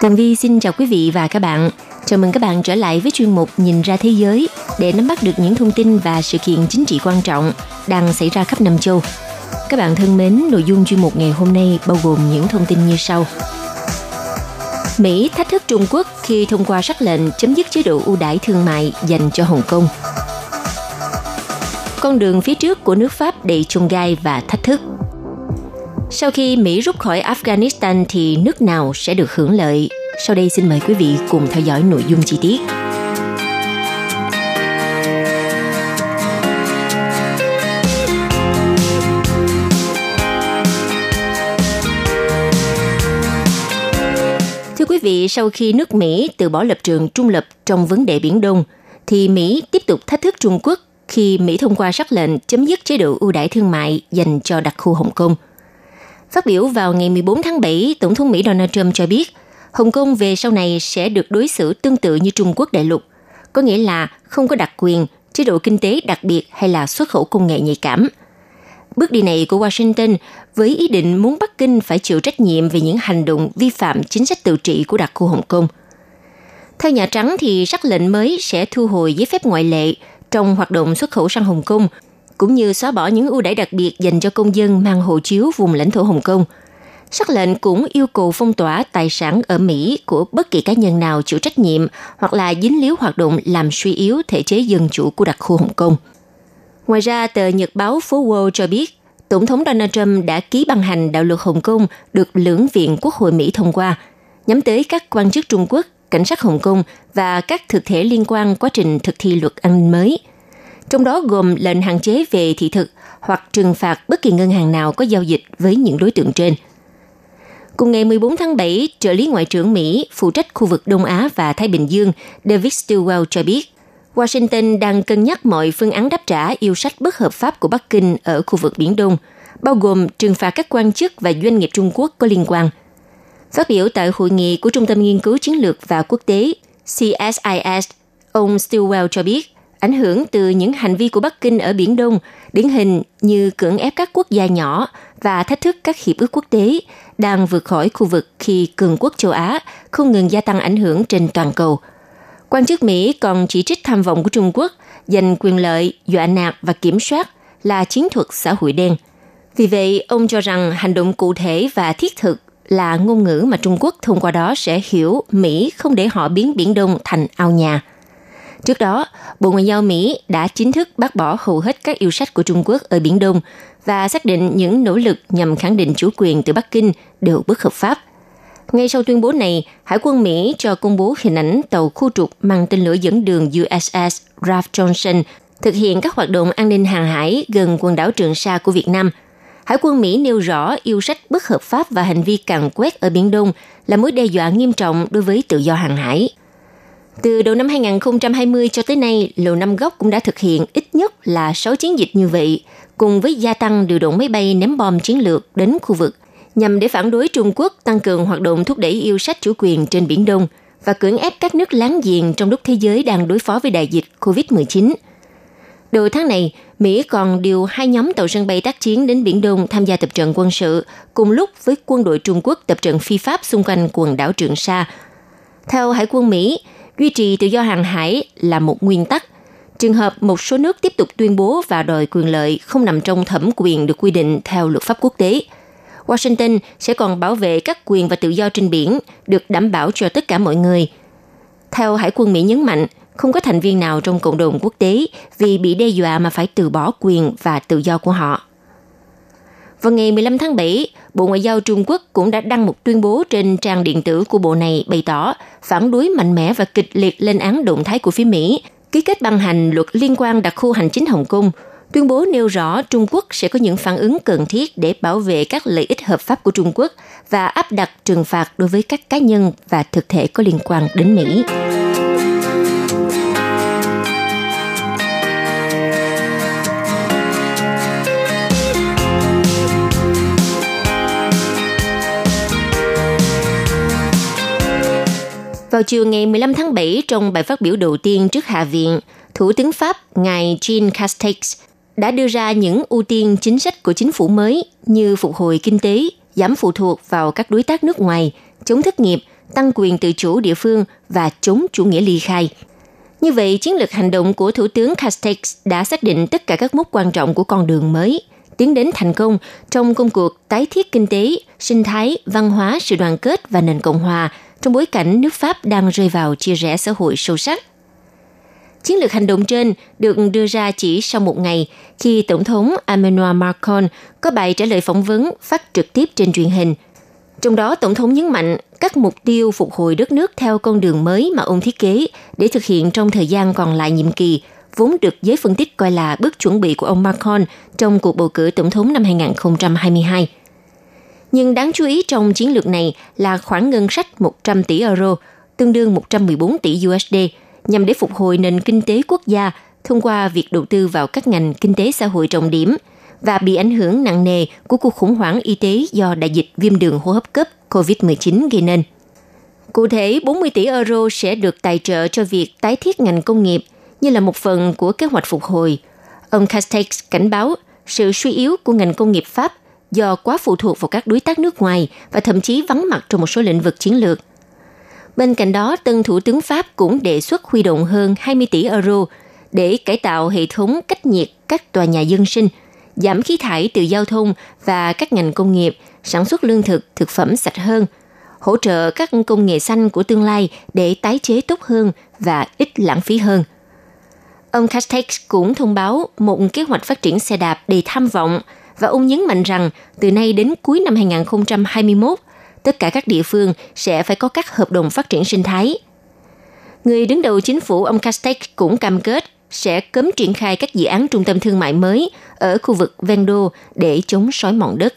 Tường Vi xin chào quý vị và các bạn. Chào mừng các bạn trở lại với chuyên mục Nhìn ra thế giới để nắm bắt được những thông tin và sự kiện chính trị quan trọng đang xảy ra khắp năm châu. Các bạn thân mến, nội dung chuyên mục ngày hôm nay bao gồm những thông tin như sau. Mỹ thách thức Trung Quốc khi thông qua sắc lệnh chấm dứt chế độ ưu đãi thương mại dành cho Hồng Kông. Con đường phía trước của nước Pháp đầy chông gai và thách thức – sau khi Mỹ rút khỏi Afghanistan thì nước nào sẽ được hưởng lợi? Sau đây xin mời quý vị cùng theo dõi nội dung chi tiết. Thưa quý vị, sau khi nước Mỹ từ bỏ lập trường trung lập trong vấn đề Biển Đông, thì Mỹ tiếp tục thách thức Trung Quốc khi Mỹ thông qua sắc lệnh chấm dứt chế độ ưu đãi thương mại dành cho đặc khu Hồng Kông – Phát biểu vào ngày 14 tháng 7, Tổng thống Mỹ Donald Trump cho biết Hồng Kông về sau này sẽ được đối xử tương tự như Trung Quốc đại lục, có nghĩa là không có đặc quyền, chế độ kinh tế đặc biệt hay là xuất khẩu công nghệ nhạy cảm. Bước đi này của Washington với ý định muốn Bắc Kinh phải chịu trách nhiệm về những hành động vi phạm chính sách tự trị của đặc khu Hồng Kông. Theo Nhà Trắng thì sắc lệnh mới sẽ thu hồi giấy phép ngoại lệ trong hoạt động xuất khẩu sang Hồng Kông cũng như xóa bỏ những ưu đãi đặc biệt dành cho công dân mang hộ chiếu vùng lãnh thổ Hồng Kông. Sắc lệnh cũng yêu cầu phong tỏa tài sản ở Mỹ của bất kỳ cá nhân nào chịu trách nhiệm hoặc là dính líu hoạt động làm suy yếu thể chế dân chủ của đặc khu Hồng Kông. Ngoài ra, tờ Nhật báo Phố Wall cho biết, Tổng thống Donald Trump đã ký ban hành đạo luật Hồng Kông được lưỡng viện Quốc hội Mỹ thông qua, nhắm tới các quan chức Trung Quốc, cảnh sát Hồng Kông và các thực thể liên quan quá trình thực thi luật an ninh mới – trong đó gồm lệnh hạn chế về thị thực hoặc trừng phạt bất kỳ ngân hàng nào có giao dịch với những đối tượng trên. Cùng ngày 14 tháng 7, trợ lý Ngoại trưởng Mỹ phụ trách khu vực Đông Á và Thái Bình Dương David Stilwell cho biết, Washington đang cân nhắc mọi phương án đáp trả yêu sách bất hợp pháp của Bắc Kinh ở khu vực Biển Đông, bao gồm trừng phạt các quan chức và doanh nghiệp Trung Quốc có liên quan. Phát biểu tại hội nghị của Trung tâm Nghiên cứu Chiến lược và Quốc tế CSIS, ông Stilwell cho biết, ảnh hưởng từ những hành vi của Bắc Kinh ở Biển Đông, điển hình như cưỡng ép các quốc gia nhỏ và thách thức các hiệp ước quốc tế đang vượt khỏi khu vực khi cường quốc châu Á không ngừng gia tăng ảnh hưởng trên toàn cầu. Quan chức Mỹ còn chỉ trích tham vọng của Trung Quốc giành quyền lợi, dọa nạt và kiểm soát là chiến thuật xã hội đen. Vì vậy, ông cho rằng hành động cụ thể và thiết thực là ngôn ngữ mà Trung Quốc thông qua đó sẽ hiểu Mỹ không để họ biến Biển Đông thành ao nhà – Trước đó, Bộ Ngoại giao Mỹ đã chính thức bác bỏ hầu hết các yêu sách của Trung Quốc ở Biển Đông và xác định những nỗ lực nhằm khẳng định chủ quyền từ Bắc Kinh đều bất hợp pháp. Ngay sau tuyên bố này, Hải quân Mỹ cho công bố hình ảnh tàu khu trục mang tên lửa dẫn đường USS Ralph Johnson thực hiện các hoạt động an ninh hàng hải gần quần đảo Trường Sa của Việt Nam. Hải quân Mỹ nêu rõ yêu sách bất hợp pháp và hành vi càn quét ở Biển Đông là mối đe dọa nghiêm trọng đối với tự do hàng hải. Từ đầu năm 2020 cho tới nay, Lầu Năm Góc cũng đã thực hiện ít nhất là 6 chiến dịch như vậy, cùng với gia tăng điều động máy bay ném bom chiến lược đến khu vực, nhằm để phản đối Trung Quốc tăng cường hoạt động thúc đẩy yêu sách chủ quyền trên Biển Đông và cưỡng ép các nước láng giềng trong lúc thế giới đang đối phó với đại dịch COVID-19. Đầu tháng này, Mỹ còn điều hai nhóm tàu sân bay tác chiến đến Biển Đông tham gia tập trận quân sự, cùng lúc với quân đội Trung Quốc tập trận phi pháp xung quanh quần đảo Trường Sa. Theo Hải quân Mỹ, duy trì tự do hàng hải là một nguyên tắc. Trường hợp một số nước tiếp tục tuyên bố và đòi quyền lợi không nằm trong thẩm quyền được quy định theo luật pháp quốc tế. Washington sẽ còn bảo vệ các quyền và tự do trên biển được đảm bảo cho tất cả mọi người. Theo Hải quân Mỹ nhấn mạnh, không có thành viên nào trong cộng đồng quốc tế vì bị đe dọa mà phải từ bỏ quyền và tự do của họ. Vào ngày 15 tháng 7, Bộ Ngoại giao Trung Quốc cũng đã đăng một tuyên bố trên trang điện tử của bộ này bày tỏ phản đối mạnh mẽ và kịch liệt lên án động thái của phía Mỹ ký kết ban hành luật liên quan đặc khu hành chính Hồng Kông, Tuyên bố nêu rõ Trung Quốc sẽ có những phản ứng cần thiết để bảo vệ các lợi ích hợp pháp của Trung Quốc và áp đặt trừng phạt đối với các cá nhân và thực thể có liên quan đến Mỹ. Vào chiều ngày 15 tháng 7, trong bài phát biểu đầu tiên trước Hạ viện, Thủ tướng Pháp ngài Jean Castex đã đưa ra những ưu tiên chính sách của chính phủ mới như phục hồi kinh tế, giảm phụ thuộc vào các đối tác nước ngoài, chống thất nghiệp, tăng quyền tự chủ địa phương và chống chủ nghĩa ly khai. Như vậy, chiến lược hành động của Thủ tướng Castex đã xác định tất cả các mốc quan trọng của con đường mới, tiến đến thành công trong công cuộc tái thiết kinh tế, sinh thái, văn hóa, sự đoàn kết và nền cộng hòa trong bối cảnh nước Pháp đang rơi vào chia rẽ xã hội sâu sắc. Chiến lược hành động trên được đưa ra chỉ sau một ngày khi Tổng thống Emmanuel Macron có bài trả lời phỏng vấn phát trực tiếp trên truyền hình. Trong đó, Tổng thống nhấn mạnh các mục tiêu phục hồi đất nước theo con đường mới mà ông thiết kế để thực hiện trong thời gian còn lại nhiệm kỳ, vốn được giới phân tích coi là bước chuẩn bị của ông Macron trong cuộc bầu cử Tổng thống năm 2022. Nhưng đáng chú ý trong chiến lược này là khoản ngân sách 100 tỷ euro, tương đương 114 tỷ USD, nhằm để phục hồi nền kinh tế quốc gia thông qua việc đầu tư vào các ngành kinh tế xã hội trọng điểm và bị ảnh hưởng nặng nề của cuộc khủng hoảng y tế do đại dịch viêm đường hô hấp cấp COVID-19 gây nên. Cụ thể, 40 tỷ euro sẽ được tài trợ cho việc tái thiết ngành công nghiệp như là một phần của kế hoạch phục hồi. Ông Castex cảnh báo sự suy yếu của ngành công nghiệp Pháp do quá phụ thuộc vào các đối tác nước ngoài và thậm chí vắng mặt trong một số lĩnh vực chiến lược. Bên cạnh đó, tân Thủ tướng Pháp cũng đề xuất huy động hơn 20 tỷ euro để cải tạo hệ thống cách nhiệt các tòa nhà dân sinh, giảm khí thải từ giao thông và các ngành công nghiệp, sản xuất lương thực, thực phẩm sạch hơn, hỗ trợ các công nghệ xanh của tương lai để tái chế tốt hơn và ít lãng phí hơn. Ông Castex cũng thông báo một kế hoạch phát triển xe đạp đầy tham vọng và ông nhấn mạnh rằng từ nay đến cuối năm 2021, tất cả các địa phương sẽ phải có các hợp đồng phát triển sinh thái. Người đứng đầu chính phủ ông Castex cũng cam kết sẽ cấm triển khai các dự án trung tâm thương mại mới ở khu vực ven đô để chống sói mòn đất.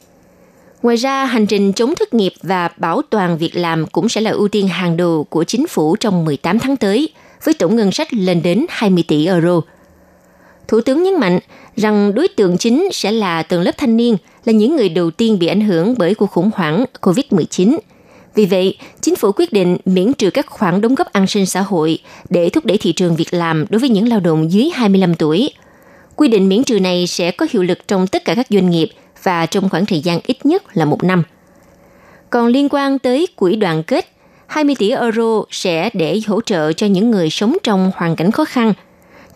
Ngoài ra, hành trình chống thất nghiệp và bảo toàn việc làm cũng sẽ là ưu tiên hàng đầu của chính phủ trong 18 tháng tới, với tổng ngân sách lên đến 20 tỷ euro. Thủ tướng nhấn mạnh rằng đối tượng chính sẽ là tầng lớp thanh niên, là những người đầu tiên bị ảnh hưởng bởi cuộc khủng hoảng COVID-19. Vì vậy, chính phủ quyết định miễn trừ các khoản đóng góp an sinh xã hội để thúc đẩy thị trường việc làm đối với những lao động dưới 25 tuổi. Quy định miễn trừ này sẽ có hiệu lực trong tất cả các doanh nghiệp và trong khoảng thời gian ít nhất là một năm. Còn liên quan tới quỹ đoàn kết, 20 tỷ euro sẽ để hỗ trợ cho những người sống trong hoàn cảnh khó khăn –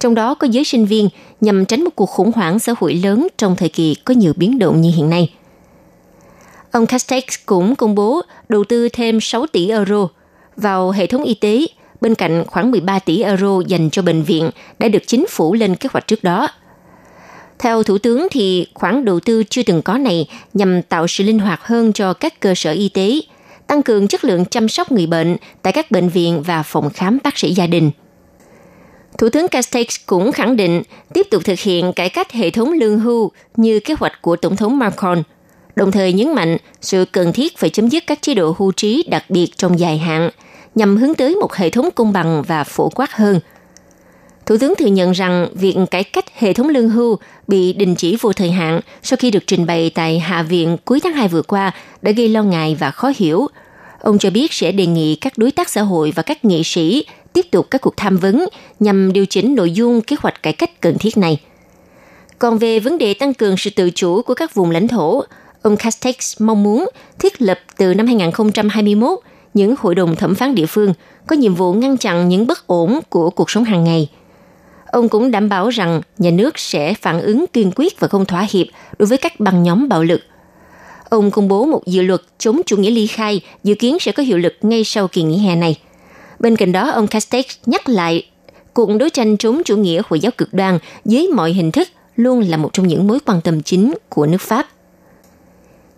trong đó có giới sinh viên nhằm tránh một cuộc khủng hoảng xã hội lớn trong thời kỳ có nhiều biến động như hiện nay. Ông Castex cũng công bố đầu tư thêm 6 tỷ euro vào hệ thống y tế bên cạnh khoảng 13 tỷ euro dành cho bệnh viện đã được chính phủ lên kế hoạch trước đó. Theo Thủ tướng thì khoản đầu tư chưa từng có này nhằm tạo sự linh hoạt hơn cho các cơ sở y tế, tăng cường chất lượng chăm sóc người bệnh tại các bệnh viện và phòng khám bác sĩ gia đình – Thủ tướng Castex cũng khẳng định tiếp tục thực hiện cải cách hệ thống lương hưu như kế hoạch của Tổng thống Macron, đồng thời nhấn mạnh sự cần thiết phải chấm dứt các chế độ hưu trí đặc biệt trong dài hạn nhằm hướng tới một hệ thống công bằng và phổ quát hơn. Thủ tướng thừa nhận rằng việc cải cách hệ thống lương hưu bị đình chỉ vô thời hạn sau khi được trình bày tại Hạ viện cuối tháng 2 vừa qua đã gây lo ngại và khó hiểu. Ông cho biết sẽ đề nghị các đối tác xã hội và các nghị sĩ tiếp tục các cuộc tham vấn nhằm điều chỉnh nội dung kế hoạch cải cách cần thiết này. Còn về vấn đề tăng cường sự tự chủ của các vùng lãnh thổ, ông Castex mong muốn thiết lập từ năm 2021 những hội đồng thẩm phán địa phương có nhiệm vụ ngăn chặn những bất ổn của cuộc sống hàng ngày. Ông cũng đảm bảo rằng nhà nước sẽ phản ứng kiên quyết và không thỏa hiệp đối với các băng nhóm bạo lực. Ông công bố một dự luật chống chủ nghĩa ly khai dự kiến sẽ có hiệu lực ngay sau kỳ nghỉ hè này – Bên cạnh đó, ông Castex nhắc lại cuộc đấu tranh chống chủ nghĩa Hồi giáo cực đoan dưới mọi hình thức luôn là một trong những mối quan tâm chính của nước Pháp.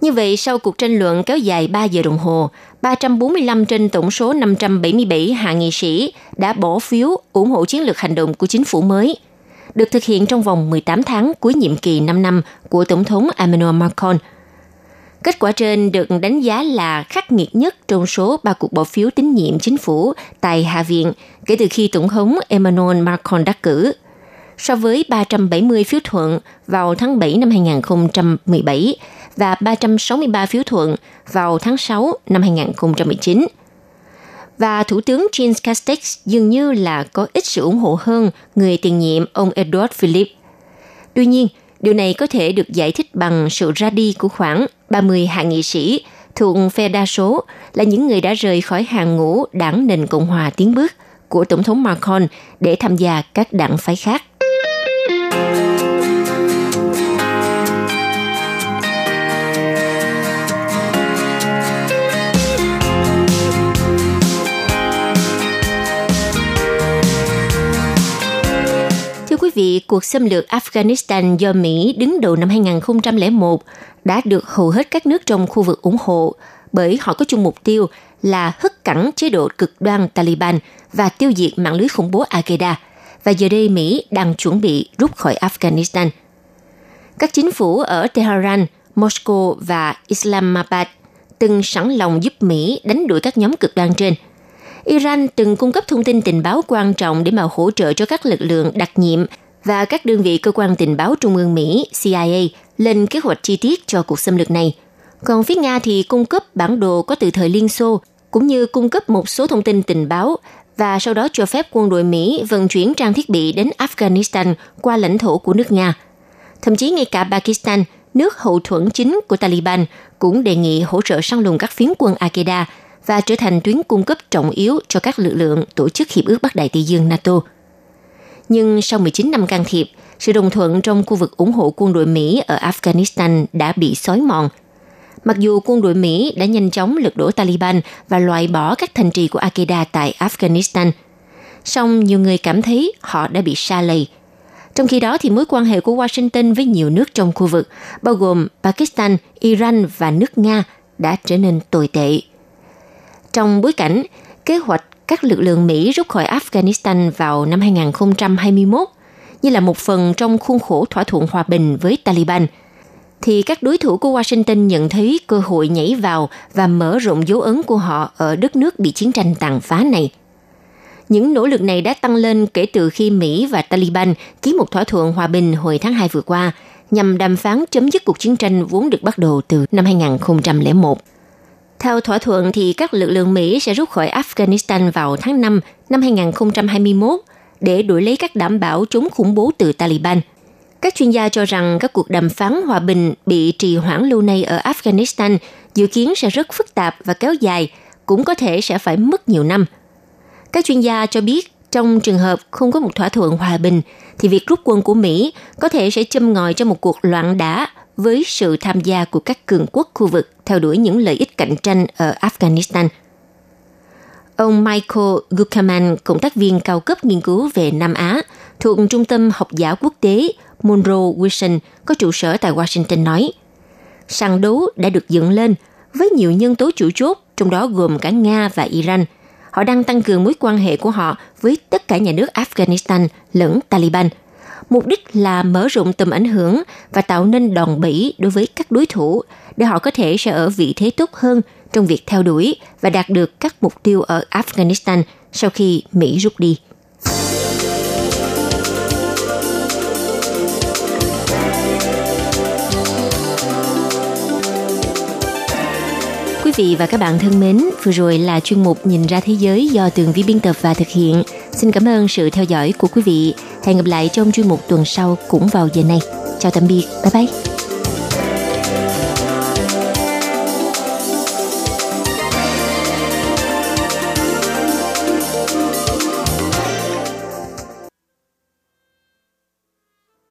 Như vậy, sau cuộc tranh luận kéo dài 3 giờ đồng hồ, 345 trên tổng số 577 hạ nghị sĩ đã bỏ phiếu ủng hộ chiến lược hành động của chính phủ mới. được thực hiện trong vòng 18 tháng cuối nhiệm kỳ 5 năm của Tổng thống Emmanuel Macron. Kết quả trên được đánh giá là khắc nghiệt nhất trong số ba cuộc bỏ phiếu tín nhiệm chính phủ tại Hạ viện kể từ khi Tổng thống Emmanuel Macron đắc cử. So với 370 phiếu thuận vào tháng 7 năm 2017 và 363 phiếu thuận vào tháng 6 năm 2019 và Thủ tướng Jean Castex dường như là có ít sự ủng hộ hơn người tiền nhiệm ông Edouard Philippe. Tuy nhiên, điều này có thể được giải thích bằng sự ra đi của khoảng 30 hạ nghị sĩ thuộc phe đa số là những người đã rời khỏi hàng ngũ đảng nền Cộng hòa tiến bước của Tổng thống Macron để tham gia các đảng phái khác. Vị, cuộc xâm lược Afghanistan do Mỹ đứng đầu năm 2001 đã được hầu hết các nước trong khu vực ủng hộ bởi họ có chung mục tiêu là hất cẳng chế độ cực đoan Taliban và tiêu diệt mạng lưới khủng bố Al-Qaeda. Và giờ đây Mỹ đang chuẩn bị rút khỏi Afghanistan. Các chính phủ ở Tehran, Moscow và Islamabad từng sẵn lòng giúp Mỹ đánh đuổi các nhóm cực đoan trên – Iran từng cung cấp thông tin tình báo quan trọng để mà hỗ trợ cho các lực lượng đặc nhiệm và các đơn vị cơ quan tình báo trung ương Mỹ CIA lên kế hoạch chi tiết cho cuộc xâm lược này. Còn phía Nga thì cung cấp bản đồ có từ thời Liên Xô, cũng như cung cấp một số thông tin tình báo và sau đó cho phép quân đội Mỹ vận chuyển trang thiết bị đến Afghanistan qua lãnh thổ của nước Nga. Thậm chí ngay cả Pakistan, nước hậu thuẫn chính của Taliban, cũng đề nghị hỗ trợ săn lùng các phiến quân Al-Qaeda và trở thành tuyến cung cấp trọng yếu cho các lực lượng tổ chức Hiệp ước Bắc Đại Tây Dương NATO. Nhưng sau 19 năm can thiệp, sự đồng thuận trong khu vực ủng hộ quân đội Mỹ ở Afghanistan đã bị xói mòn. Mặc dù quân đội Mỹ đã nhanh chóng lật đổ Taliban và loại bỏ các thành trì của Al-Qaeda tại Afghanistan, song nhiều người cảm thấy họ đã bị xa lầy. Trong khi đó thì mối quan hệ của Washington với nhiều nước trong khu vực, bao gồm Pakistan, Iran và nước Nga, đã trở nên tồi tệ trong bối cảnh kế hoạch các lực lượng Mỹ rút khỏi Afghanistan vào năm 2021 như là một phần trong khuôn khổ thỏa thuận hòa bình với Taliban, thì các đối thủ của Washington nhận thấy cơ hội nhảy vào và mở rộng dấu ấn của họ ở đất nước bị chiến tranh tàn phá này. Những nỗ lực này đã tăng lên kể từ khi Mỹ và Taliban ký một thỏa thuận hòa bình hồi tháng 2 vừa qua nhằm đàm phán chấm dứt cuộc chiến tranh vốn được bắt đầu từ năm 2001. Theo thỏa thuận thì các lực lượng Mỹ sẽ rút khỏi Afghanistan vào tháng 5 năm 2021 để đổi lấy các đảm bảo chống khủng bố từ Taliban. Các chuyên gia cho rằng các cuộc đàm phán hòa bình bị trì hoãn lâu nay ở Afghanistan dự kiến sẽ rất phức tạp và kéo dài, cũng có thể sẽ phải mất nhiều năm. Các chuyên gia cho biết trong trường hợp không có một thỏa thuận hòa bình thì việc rút quân của Mỹ có thể sẽ châm ngòi cho một cuộc loạn đả với sự tham gia của các cường quốc khu vực theo đuổi những lợi ích cạnh tranh ở Afghanistan. Ông Michael Guckerman, cộng tác viên cao cấp nghiên cứu về Nam Á thuộc Trung tâm Học giả Quốc tế Monroe Wilson có trụ sở tại Washington nói, sàn đấu đã được dựng lên với nhiều nhân tố chủ chốt, trong đó gồm cả Nga và Iran. Họ đang tăng cường mối quan hệ của họ với tất cả nhà nước Afghanistan lẫn Taliban – mục đích là mở rộng tầm ảnh hưởng và tạo nên đòn bẩy đối với các đối thủ để họ có thể sẽ ở vị thế tốt hơn trong việc theo đuổi và đạt được các mục tiêu ở Afghanistan sau khi Mỹ rút đi. Quý vị và các bạn thân mến, vừa rồi là chuyên mục Nhìn ra thế giới do Tường Vi biên tập và thực hiện. Xin cảm ơn sự theo dõi của quý vị. Hẹn gặp lại trong chuyên mục tuần sau cũng vào giờ này. Chào tạm biệt, bye bye.